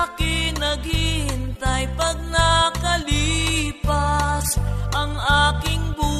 Akin naghihintay pag nakalipas Ang aking bukas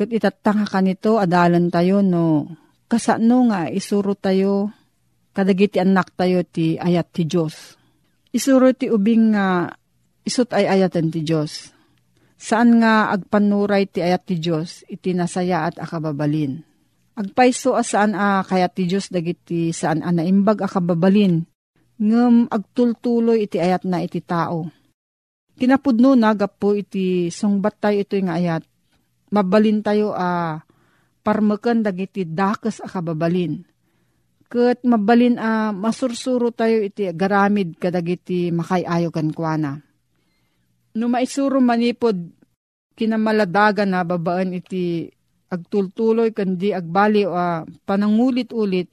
Kat itatanga ka nito, adalan tayo no, kasano nga isuro tayo, kadagiti anak tayo ti ayat ti Diyos. Isuro ti ubing nga isut ay ayatan ti Diyos. Saan nga agpanuray ti ayat ti Diyos, iti nasaya at akababalin. Agpaiso saan a kayat ti Diyos dagiti saan a naimbag akababalin, ngem agtultuloy iti ayat na iti tao. Kinapudno na gapo iti sungbat tayo ito nga ayat, mabalin tayo a uh, parmakan dagiti dakes a kababalin. Kat mabalin a uh, masursuro tayo iti garamid kadagiti makayayo kan kuana. No maisuro manipod kinamaladagan na babaan iti agtultuloy kandi agbali o uh, panangulit-ulit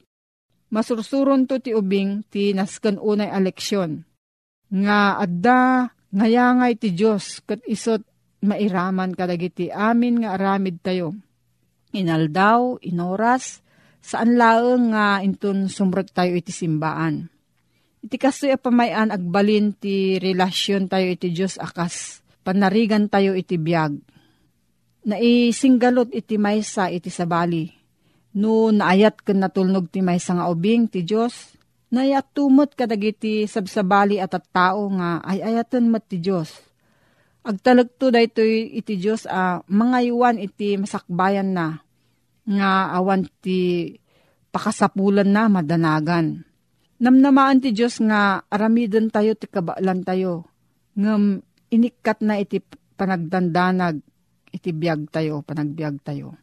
masursuron to ti ubing ti naskan unay eleksyon. Nga adda ngayangay ti Diyos kat isot mairaman kadagiti amin nga aramid tayo. Inaldaw, inoras, saan laeng nga intun sumrek tayo iti simbaan. Iti kastoy pamayan agbalin ti relasyon tayo iti Diyos akas, panarigan tayo iti biyag. Naisinggalot iti maysa iti sabali. No naayat ken natulnog ti maysa nga ubing ti Diyos, nayat tumot kadagiti sabsabali at at tao nga ay ayaton mat ti Diyos Agtalagto daytoy iti Dios a uh, mga iwan iti masakbayan na nga awan ti pakasapulan na madanagan. Namnamaan ti Dios nga aramidon tayo ti kabaalan tayo. Ngem inikat na iti panagdandanag iti biyag tayo, panagbiag tayo.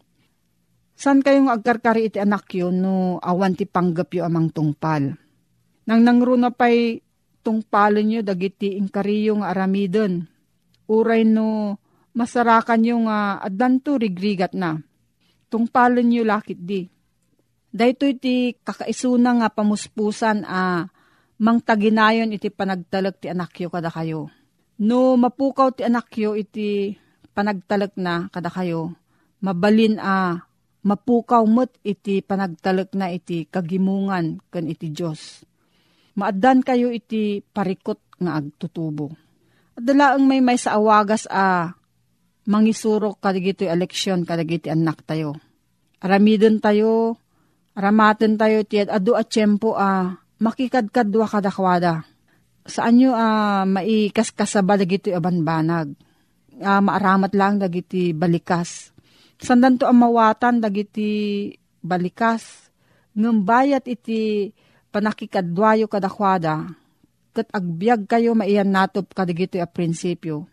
San kayong agkarkari iti anak yun no awan ti panggap yo amang tungpal? Nang nangruna pa'y tungpalon nyo dagiti inkariyo nga aramidon uray no masarakan yung uh, adanto rigrigat na. Tungpalan nyo lakit di. Dahito iti kakaisuna nga pamuspusan a uh, mangtaginayon iti panagtalag ti anakyo kada kayo. No mapukaw ti anakyo iti panagtalag na kada kayo, mabalin a uh, mapukaw mo't iti panagtalag na iti kagimungan kan iti Diyos. Maadan kayo iti parikot nga agtutubo Dala ang may may sa awagas a mangisurok kadigito eleksyon kadigiti anak tayo. Aramidon tayo, aramaten tayo ti adu at tiyempo a makikadkadwa kadakwada. Saan nyo a maikaskasaba dagiti abanbanag. A, maaramat lang dagiti balikas. Sandan to ang mawatan dagiti balikas. Ngumbayat iti panakikadwayo kadakwada kat agbyag kayo maiyan natop kadigito a prinsipyo.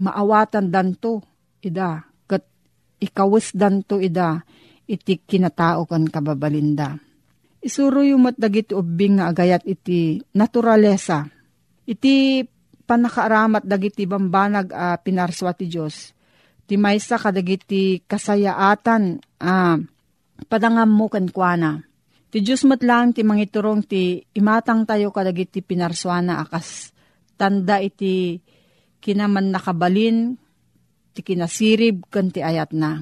Maawatan danto, ida, kat ikawis danto ida, iti kinatao kan kababalinda. Isuro yung matdagiti ubing nga agayat iti naturalesa. Iti panakaaramat dagiti bambanag a uh, pinarswa ti Diyos. Ti maysa kadagiti kasayaatan a uh, padangam mo kan kuana Ti Diyos matlang ti mangiturong ti imatang tayo kadagiti pinarswana akas tanda iti kinaman nakabalin ti kinasirib kan ti ayat na.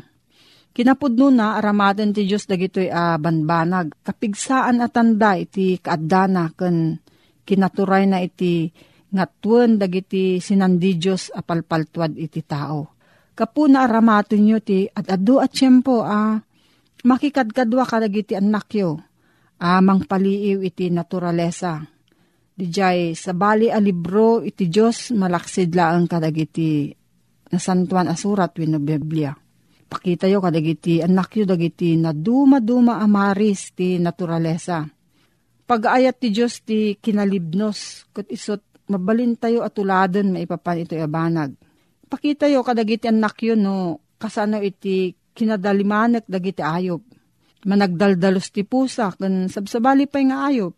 Kinapudno na aramadan ti Diyos dagitoy a uh, banbanag. Kapigsaan at tanda iti kaadana kan kinaturay na iti ngatuan dagiti sinandi Diyos apalpaltuad iti tao. Kapuna aramaton nyo ti at adu at tiyempo a uh, makikadkadwa kadagiti anak yo amang paliiw iti naturalesa. Dijay sa bali a libro iti Diyos malaksid laang kadagiti nasantuan asurat wino Biblia. Pakita yo kadagiti anak yo dagiti na duma-duma amaris ti naturalesa. Pag-ayat ti Diyos ti kinalibnos kat isot mabalin tayo atuladan maipapan ito abanag. Pakita yo kadagiti anak yo no kasano iti kinadalimanek dagiti ayop managdaldalos ti pusa, kan sabsabali pa nga ayop.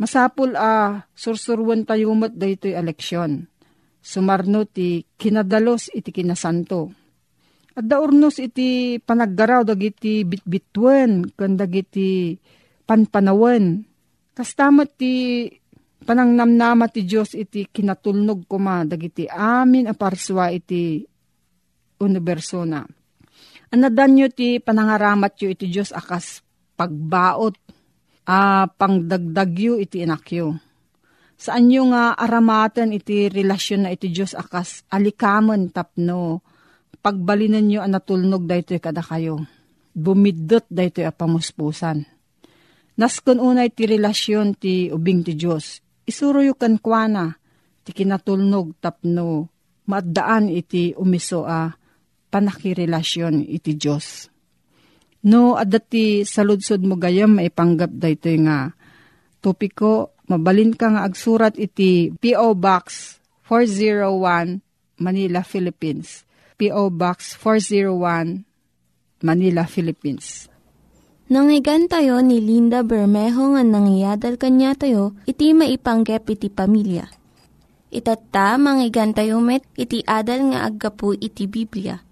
Masapul a uh, sursurwan tayo mat dayto eleksyon. Sumarno ti kinadalos iti kinasanto. At daurnos iti panaggaraw dagiti bitbitwen ken dagiti panpanawen. Kastamat ti panangnamnama ti Dios iti kinatulnog kuma dagiti amin aparswa iti universo na. Anadan nyo ti panangaramat yo iti Diyos akas pagbaot, a pangdagdagyo iti inakyo. Saan nyo nga aramatan iti relasyon na iti Diyos akas alikaman tapno, pagbalinan nyo ang natulnog daytoy kada kayo. Bumidot daytoy a pamuspusan. Naskon unay ti relasyon ti ubing ti Diyos. Isuro yu kan kwa ti kinatulnog tapno, maddaan iti umiso a panakirelasyon iti Diyos. No, adati saludsod mo gayam maipanggap da ito nga topiko, mabalin ka nga agsurat iti P.O. Box 401 Manila, Philippines. P.O. Box 401 Manila, Philippines. Nangyigan tayo ni Linda Bermejo nga nangyadal kanya tayo, iti maipanggep iti pamilya. Itatta, manggigan tayo met, iti adal nga aggapu iti Biblia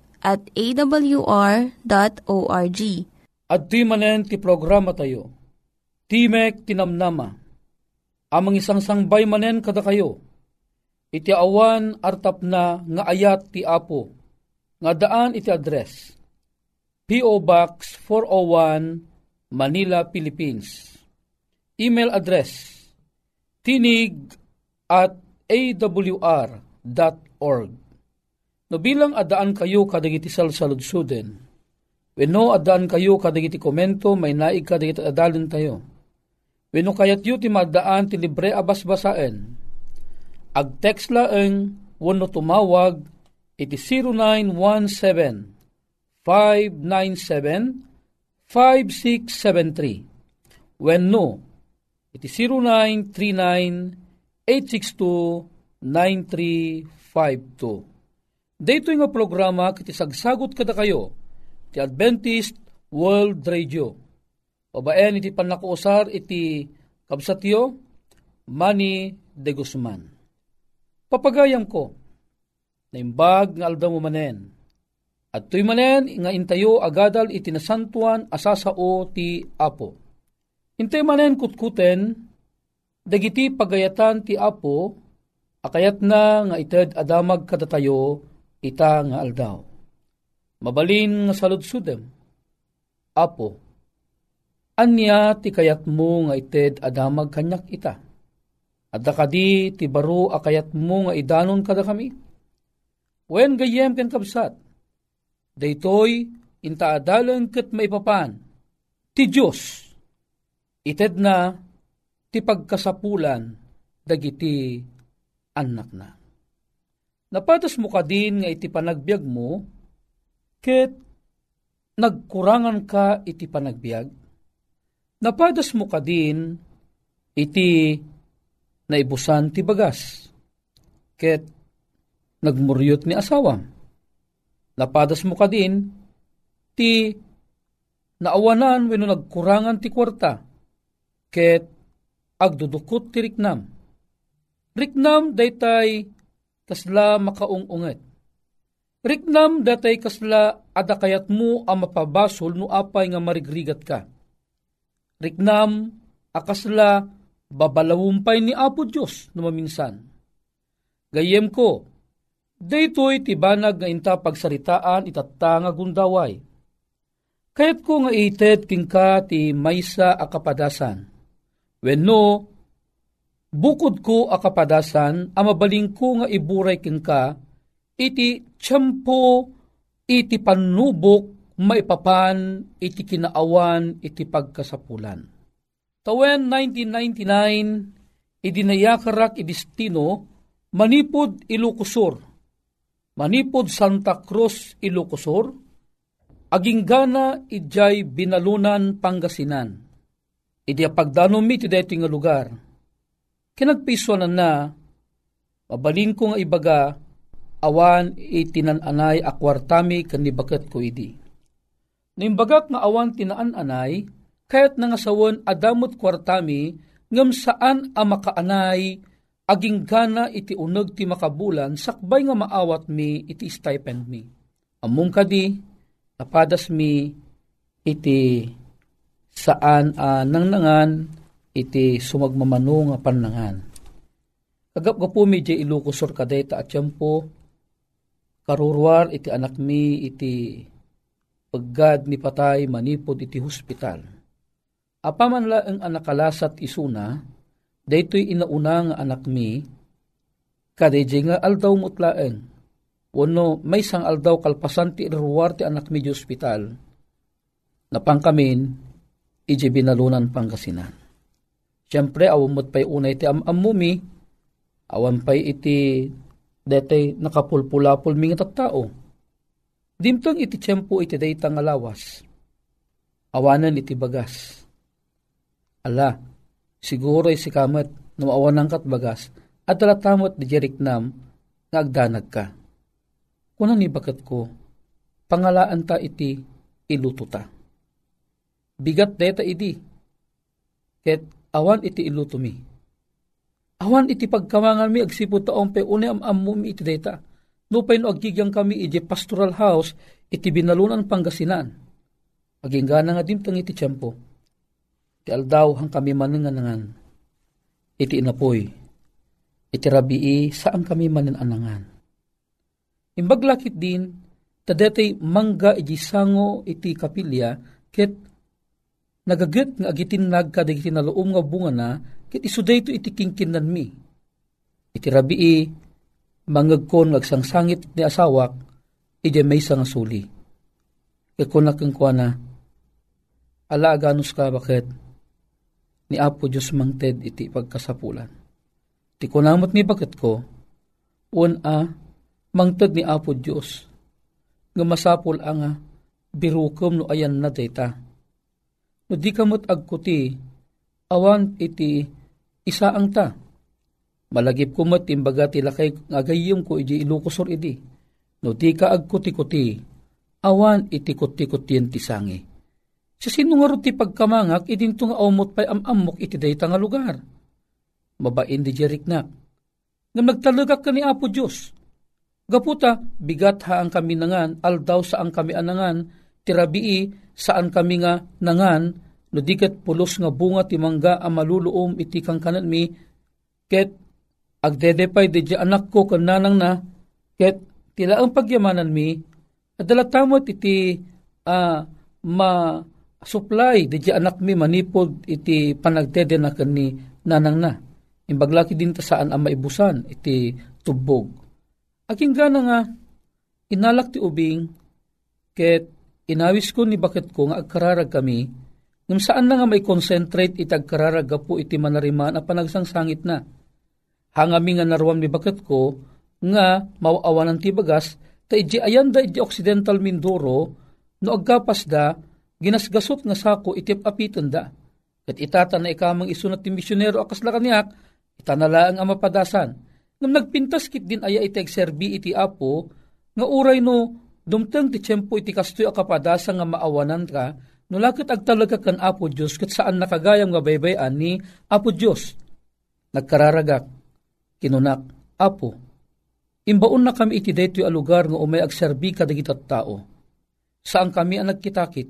at awr.org. At di manen ti programa tayo, Timek Tinamnama, amang isang sangbay manen kada kayo, iti awan artap na nga ayat ti Apo, nga daan iti address, P.O. Box 401, Manila, Philippines. Email address, tinig at awr.org. No bilang adaan kayo kadagiti salsaludsuden, wenno adaan kayo kadagiti komento, may naig kadagiti adalin tayo. Wenno kayat yu ti madaan ti libre abasbasaen. Ag text laeng wenno tumawag iti 0917 597 5673 wenno iti 0939 862 9352 Dito nga programa kiti sagsagot kada kayo ti Adventist World Radio. Babaen iti panakuusar iti kabsatyo Manny de Guzman. Papagayam ko, naimbag nga aldaw manen. At tuy manen nga intayo agadal iti nasantuan asasao ti Apo. Intay manen kutkuten, dagiti pagayatan ti Apo, akayat na nga ited adamag kadatayo ita nga aldaw. Mabalin nga saludsudem. Apo, anya ti kayat mo nga ited adamag kanyak ita. Adda kadi ti baro akayat mo nga idanon kada kami. Wen gayem ken kabsat. Daytoy inta adalan ket maipapan. Ti Dios ited na ti pagkasapulan dagiti anak na. Napatos mo ka din nga iti panagbiag mo, ket nagkurangan ka iti panagbiag. Napatos mo ka din iti naibusan ti bagas, ket nagmuryot ni asawam. Napadas mo ka din ti naawanan wenno nagkurangan ti kwarta, ket agdudukot ti riknam. Riknam daytay kasla makaungunget. Riknam datay kasla adakayat mo ang mapabasol no apay nga marigrigat ka. Riknam akasla babalawumpay ni Apo Diyos no maminsan. Gayem ko, daytoy tibanag nga inta pagsaritaan itatta nga gundaway. Kayat ko nga ited king ka ti maysa akapadasan. Wenno, Bukod ko akapadasan, amabaling ko nga iburay ken ka, iti tiyempo, iti panubok, maipapan, iti kinaawan, iti pagkasapulan. Tawen 1999, idinayakarak idistino, manipod Ilocosur, manipod Santa Cruz Ilocosur, aging gana ijay binalunan Pangasinan. Idi pagdanom mi ti deti nga lugar. Kinagpiswanan na, mabalin ko nga ibaga, awan itinananay akwartami kanibakat ko idi. Nimbagak nga awan tinaan-anay, kayat nga sawon adamot kwartami, ngam saan a makaanay, aging gana iti uneg ti makabulan, sakbay nga maawat mi iti stipend mi. Among kadi, napadas mi iti saan uh, nangnangan iti sumagmamano nga panangan. Kagap ga po medyo ilukusor kadeta at po karurwar iti anak mi iti paggad ni patay manipod iti hospital. Apaman la ang anakalasat isuna, daytoy inauna nga anak mi, kadayjay nga aldaw mutlaeng, wano may sang aldaw kalpasan ti ruwar ti anak mi di hospital, napangkamin, iji binalunan Pangasinan. Siyempre, awamot pa'y unay iti amamumi, awan pa'y iti detay nakapulpulapul mingat at tao. Dimtong iti tiyempo iti dayta nga lawas. Awanan iti bagas. Ala, siguro si kamat no awanan kat bagas at talatamot di jeriknam nga agdanag ka. Kunan ni bakat ko, pangalaan ta iti iluto ta bigat deta idi. Ket awan iti iluto mi. Awan iti pagkamangan mi agsipo taong pe une am mi iti deta. Nupay no agigyang kami iti pastoral house iti binalunan Pangasinan. Aging gana nga dimtang iti tiyempo. Iti aldaw hang kami mananganangan. Iti inapoy. Iti rabii saan kami mananangan. Imbaglakit din, tadetay mangga iti sango iti kapilya, ket nagaget nga agitin nagkadigiti na loom nga bunga na, kit isuday ito iti kingkinan mi. Iti rabii, mangagkon ngagsangsangit ni asawak, iti may nga suli. Ikunak ang kwa na, ala aganus ka bakit, ni Apo Diyos mangted iti pagkasapulan. Ti kunamot ni bakit ko, un a, mangted ni Apo Diyos, nga masapul ang birukom no ayan na data No di kamot agkuti, awan iti isa ang ta. Malagip kumot imbaga tilakay ngagayom ko iji ilukusor idi. No di ka agkuti-kuti, awan iti kuti-kutiyan ti sangi. Sa sinungaro ti pagkamangak, idinto nga umot pa'y amamok iti dayta nga lugar. Mabain di jeriknak. Nga nagtalagak ka ni Apo Diyos. Gaputa, bigat ha ang kami nangan, aldaw sa ang kami anangan, tirabii saan kami nga nangan, no dikat pulos nga bunga ti mangga a maluluom iti kang mi, ket agdedepay di anak ko kananang na, ket tila ang pagyamanan mi, adala tamot iti uh, ma supply di anak mi manipod iti panagdede na kani nanang na. Imbaglaki din ta saan ang maibusan iti tubog. Aking gana nga, inalak ti ubing, ket Inawis ko ni bakit ko nga agkararag kami, ngam saan na nga may concentrate itag kararaga po iti manariman a panagsangsangit na. Hangami nga naruam ni bakit ko, nga mawawanan ti bagas, ta iji ayan iji Occidental Mindoro, no agkapas da, ginasgasot nga sako iti apitan da. Kat itata na ikamang isunat ti misyonero akas na kaniyak, itanala ang amapadasan. Ngam nagpintas kit din aya iti serbi iti apo, nga uray no Dumteng ti tiyempo iti kastoy akapadasa nga maawanan ka, nulakit agtalaga kan Apo Diyos kat saan nakagayam nga baybayan ni Apo Diyos. Nagkararagak, kinunak, Apo, imbaon na kami iti deto'y alugar nga umay agserbi kadagitat tao. Saan kami ang nagkitakit?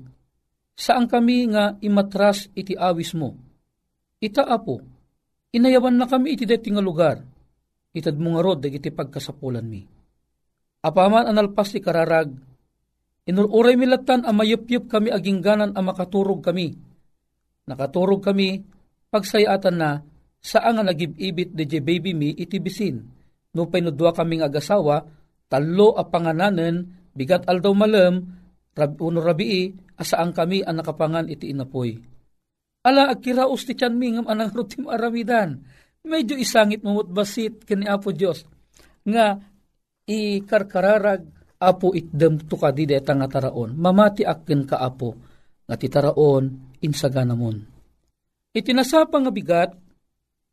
Saan kami nga imatras iti awis mo? Ita Apo, inayawan na kami iti deto'y nga lugar. Itad mo nga dagiti pagkasapulan mi Apaman analpas ti kararag, inururay milatan ang mayupyup kami agingganan ang makaturog kami. Nakaturog kami, pagsayatan na, saan nga nagibibit de baby mi itibisin. No pinudwa kaming agasawa, talo a pangananen, bigat aldaw malam, rab, uno rabii, asaan kami ang nakapangan iti inapoy. Ala, agkiraos ti tiyan mi ngam anang rutim aramidan. Medyo isangit mamut basit kini Apo Diyos. Nga, ikarkararag apo itdem to ka di deta nga taraon, mamati akin ka apo, nga ti taraon insaganamon. Itinasapa nga bigat,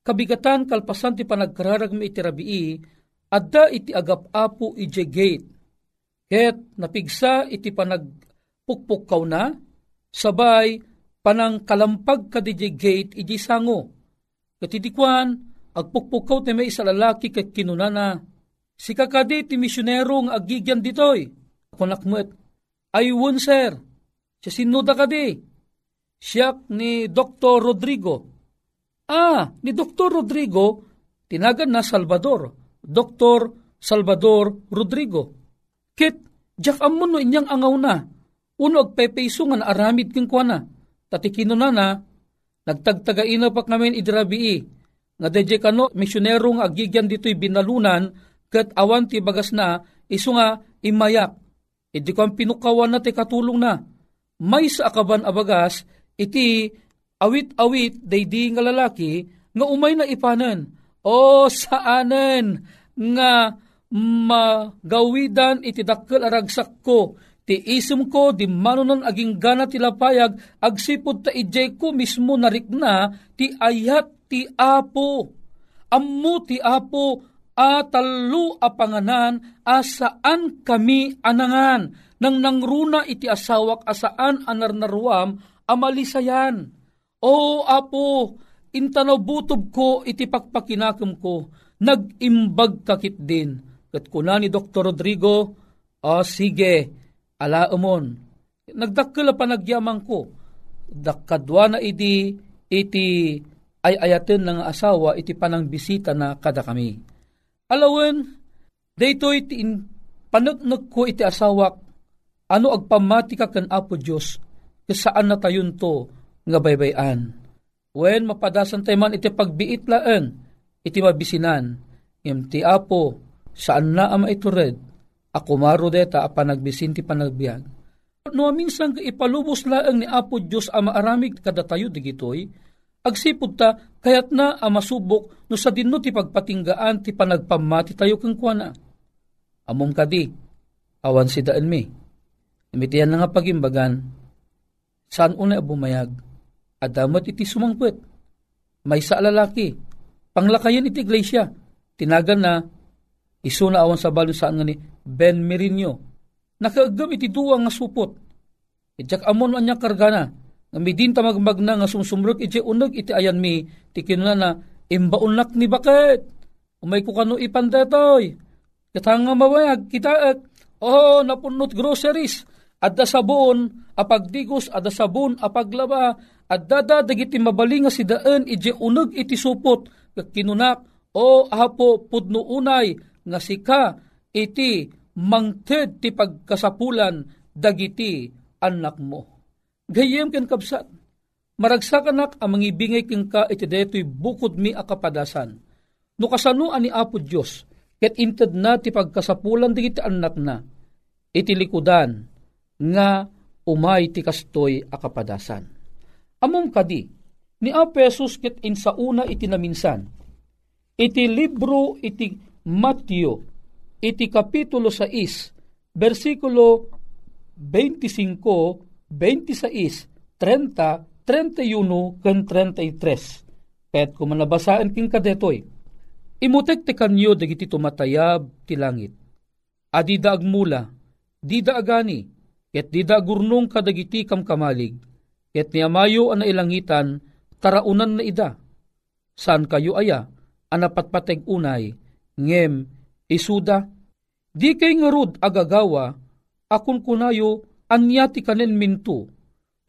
kabigatan kalpasan ti panagkararag mi iti rabii, adda iti agap apo ije gate. Ket napigsa iti panagpukpukaw na, sabay panang kalampag ka di gate iji sango. Katidikwan, agpukpukaw ti may isa lalaki ket kinunana, si kakadi ti misyonero nga agigyan ditoy. Kunakmet, ayun sir, siya sinuda kadi. Siya ni Dr. Rodrigo. Ah, ni Dr. Rodrigo, tinagan na Salvador. Dr. Salvador Rodrigo. Kit, jak amon no inyang angaw na. Uno agpepeso nga aramid king kwa na. Tatikino na na, nagtagtagaina pa kami idrabii. Nga deje kano, misyonero agigyan dito'y binalunan, kat awan ti bagas na, iso nga imayak. Idi ko ang pinukawan na ti katulong na. May sa akaban abagas, iti awit-awit daydi nga lalaki, nga umay na ipanan. O saanen nga magawidan iti dakkel aragsak ko, ti isem ko di manunan aging gana ti lapayag, agsipod ta ijay ko mismo narikna, ti ayat ti apo. Ammo ti apo atalu apanganan asaan kami anangan nang nangruna iti asawak asaan anarnaruam amalisayan. O apo, intano butob ko iti pakpakinakam ko, nagimbag kakit din. Kat kuna ni Dr. Rodrigo, o sige, ala umon. Nagdakkel pa nagyamang ko. Dakkadwa na iti iti ay ayaten ng asawa iti panang bisita na kada kami. Alawen, dayto iti in, panagnog ko iti asawak, ano agpamati ka kan Apo Diyos, kasaan na tayon to nga baybayan. When mapadasan tayo man iti pagbiit laan, iti mabisinan, im ti Apo, saan na ama itured, ako maro deta a panagbisin ti panagbiag. No minsan ipalubos laang ni Apo Diyos ama aramig kada tayo digitoy, agsipod ta kayat na a masubok no sa dinno ti pagpatinggaan ti panagpamati tayo kang kuana. Amom kadi, awan si daan mi. Imitiyan na nga pagimbagan, saan una bumayag, adamat iti sumangpet. May sa lalaki, panglakayan iti iglesia, tinagan na, iso na awan sa balon saan nga ni Ben Merino, nakaagam iti duwa nga supot. Ijak amon anya kargana, nga midin tamagmag na nga sumsumrot iti unag iti ayan mi, ti kinuna na, imbaunak ni bakit? Umay ko kano ipandetoy. Katanga mabayag, kita at, oh, napunot groceries, adda sabon, apagdigos, adda sabon, apaglaba, adda da dagiti mabalinga si daan, ije unag iti supot, kinunak, o hapo pudno unay, nga sika, iti mangted ti pagkasapulan, dagiti anak mo. Gayem ken kapsat, maragsakanak ang mangibingay ken ka iti detoy bukod mi akapadasan. No kasano ani Apo Dios ket inted na ti pagkasapulan digiti anak na, iti likudan, nga umay ti kastoy akapadasan. Amom kadi, ni Apesos ket insauna iti naminsan, iti libro iti Matthew, iti kapitulo 6, versikulo 25, 26, 30, 31, ken 33. Ket kung manabasaan king kadetoy, imutek ti kanyo dagiti tumatayab ti langit. Adi da agmula, di da agani, ket di da gurnong kadagiti kam kamalig, ket ni amayo ang nailangitan, taraunan na ida. Saan kayo aya, anapatpateg unay, ngem, isuda, di kay ngarud agagawa, akun kunayo, anya ti kanen minto,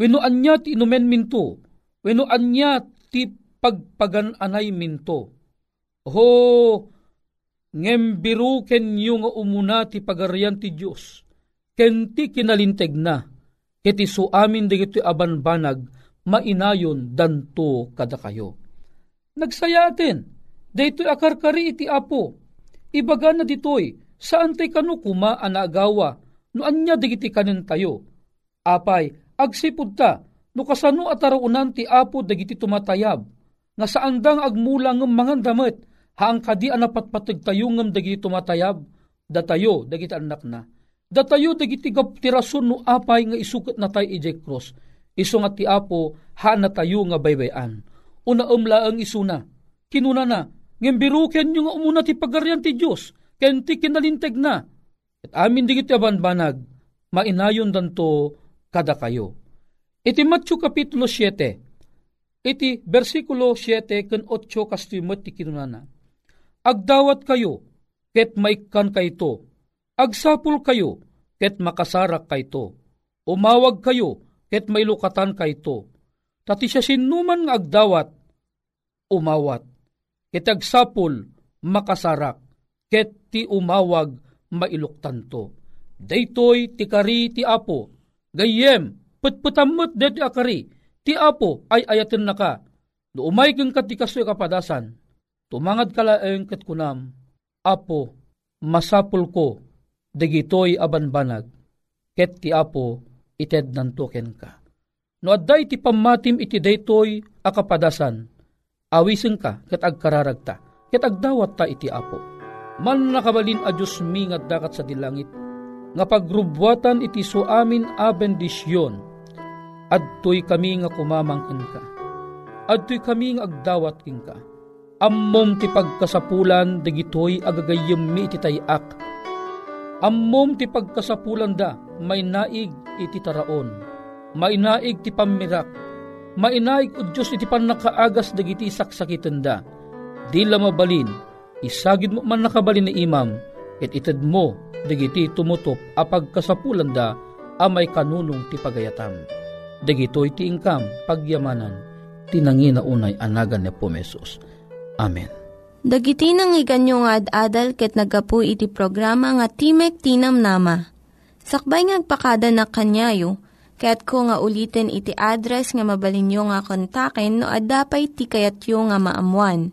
weno anya ti inumen minto, weno anya ti pagpagan anay minto. Ho, ngem biru ken yu nga umuna ti pagarian ti Diyos, ken ti kinalinteg na, iti suamin digiti abanbanag, mainayon danto kada kayo. Nagsayaten, daytoy akarkari iti apo, ibaga na ditoy, saan tay kanu kuma anagawa, no anya digiti kanin tayo. Apay, agsipud ta, no kasano atarunan ti apo dagiti tumatayab, nga saan dang agmulang ng mga damit, haang kadi anapatpatag tayo ngam dagiti tumatayab, datayo dagiti anak na. Datayo dagiti tirason no apay nga isukat na tayo ijay cross. Iso nga ti apo ha na tayo nga baybayan. Una umla ang isuna. Kinuna na. Ngimbiruken nyo nga umuna ti pagaryan ti Diyos. Ken ti kinalinteg na. At amin digiti abanbanag. Mainayon danto kada kayo. Iti Matthew Kapitulo 7. Iti versikulo 7 ken 8 kastimot ti kinunana. Agdawat kayo, ket maikan kayto. Agsapul kayo, ket makasarak kayto. Umawag kayo, ket mailukatan kayto. Tati siya sinuman nga agdawat, umawat. Ket agsapul, makasarak, ket ti umawag, mailuktanto. Daytoy ti kari ti apo, gayem, putputamot det ti akari, ti apo ay ayaten na ka. No umay kang katikasoy kapadasan, tumangad kalaeng kat kunam, apo, masapul ko, dagitoy abanbanag, ket ti apo, ited nantuken ka. No adday ti pamatim iti daytoy akapadasan, awisen ka ket agkararagta, ket agdawat ta iti apo. Man nakabalin a Diyos mi nga dakat sa dilangit, nga pagrubwatan iti so amin a bendisyon, adtoy kami nga kumamangkin ka. Adtoy kami nga agdawat king ka. Ammom ti pagkasapulan dagitoy agagayem mi iti tayak. Ammom ti pagkasapulan da may naig iti taraon. May naig ti pamirak. May naig o Diyos iti panakaagas dagiti saksakitan da. Di la mabalin, isagid mo man nakabalin ni imam, it ited mo dagiti tumutop apag kasapulan da amay kanunong ti pagayatam. Dagitoy ti ingkam pagyamanan tinangina unay anagan ni Pumesos. Amen. Dagiti nang iganyo nga ad-adal ket nagapu iti programa nga Timek Tinam Nama. Sakbay ngagpakada na kanyayo, ket ko nga ulitin iti address nga mabalinyo nga kontaken no ad-dapay tikayatyo nga maamuan.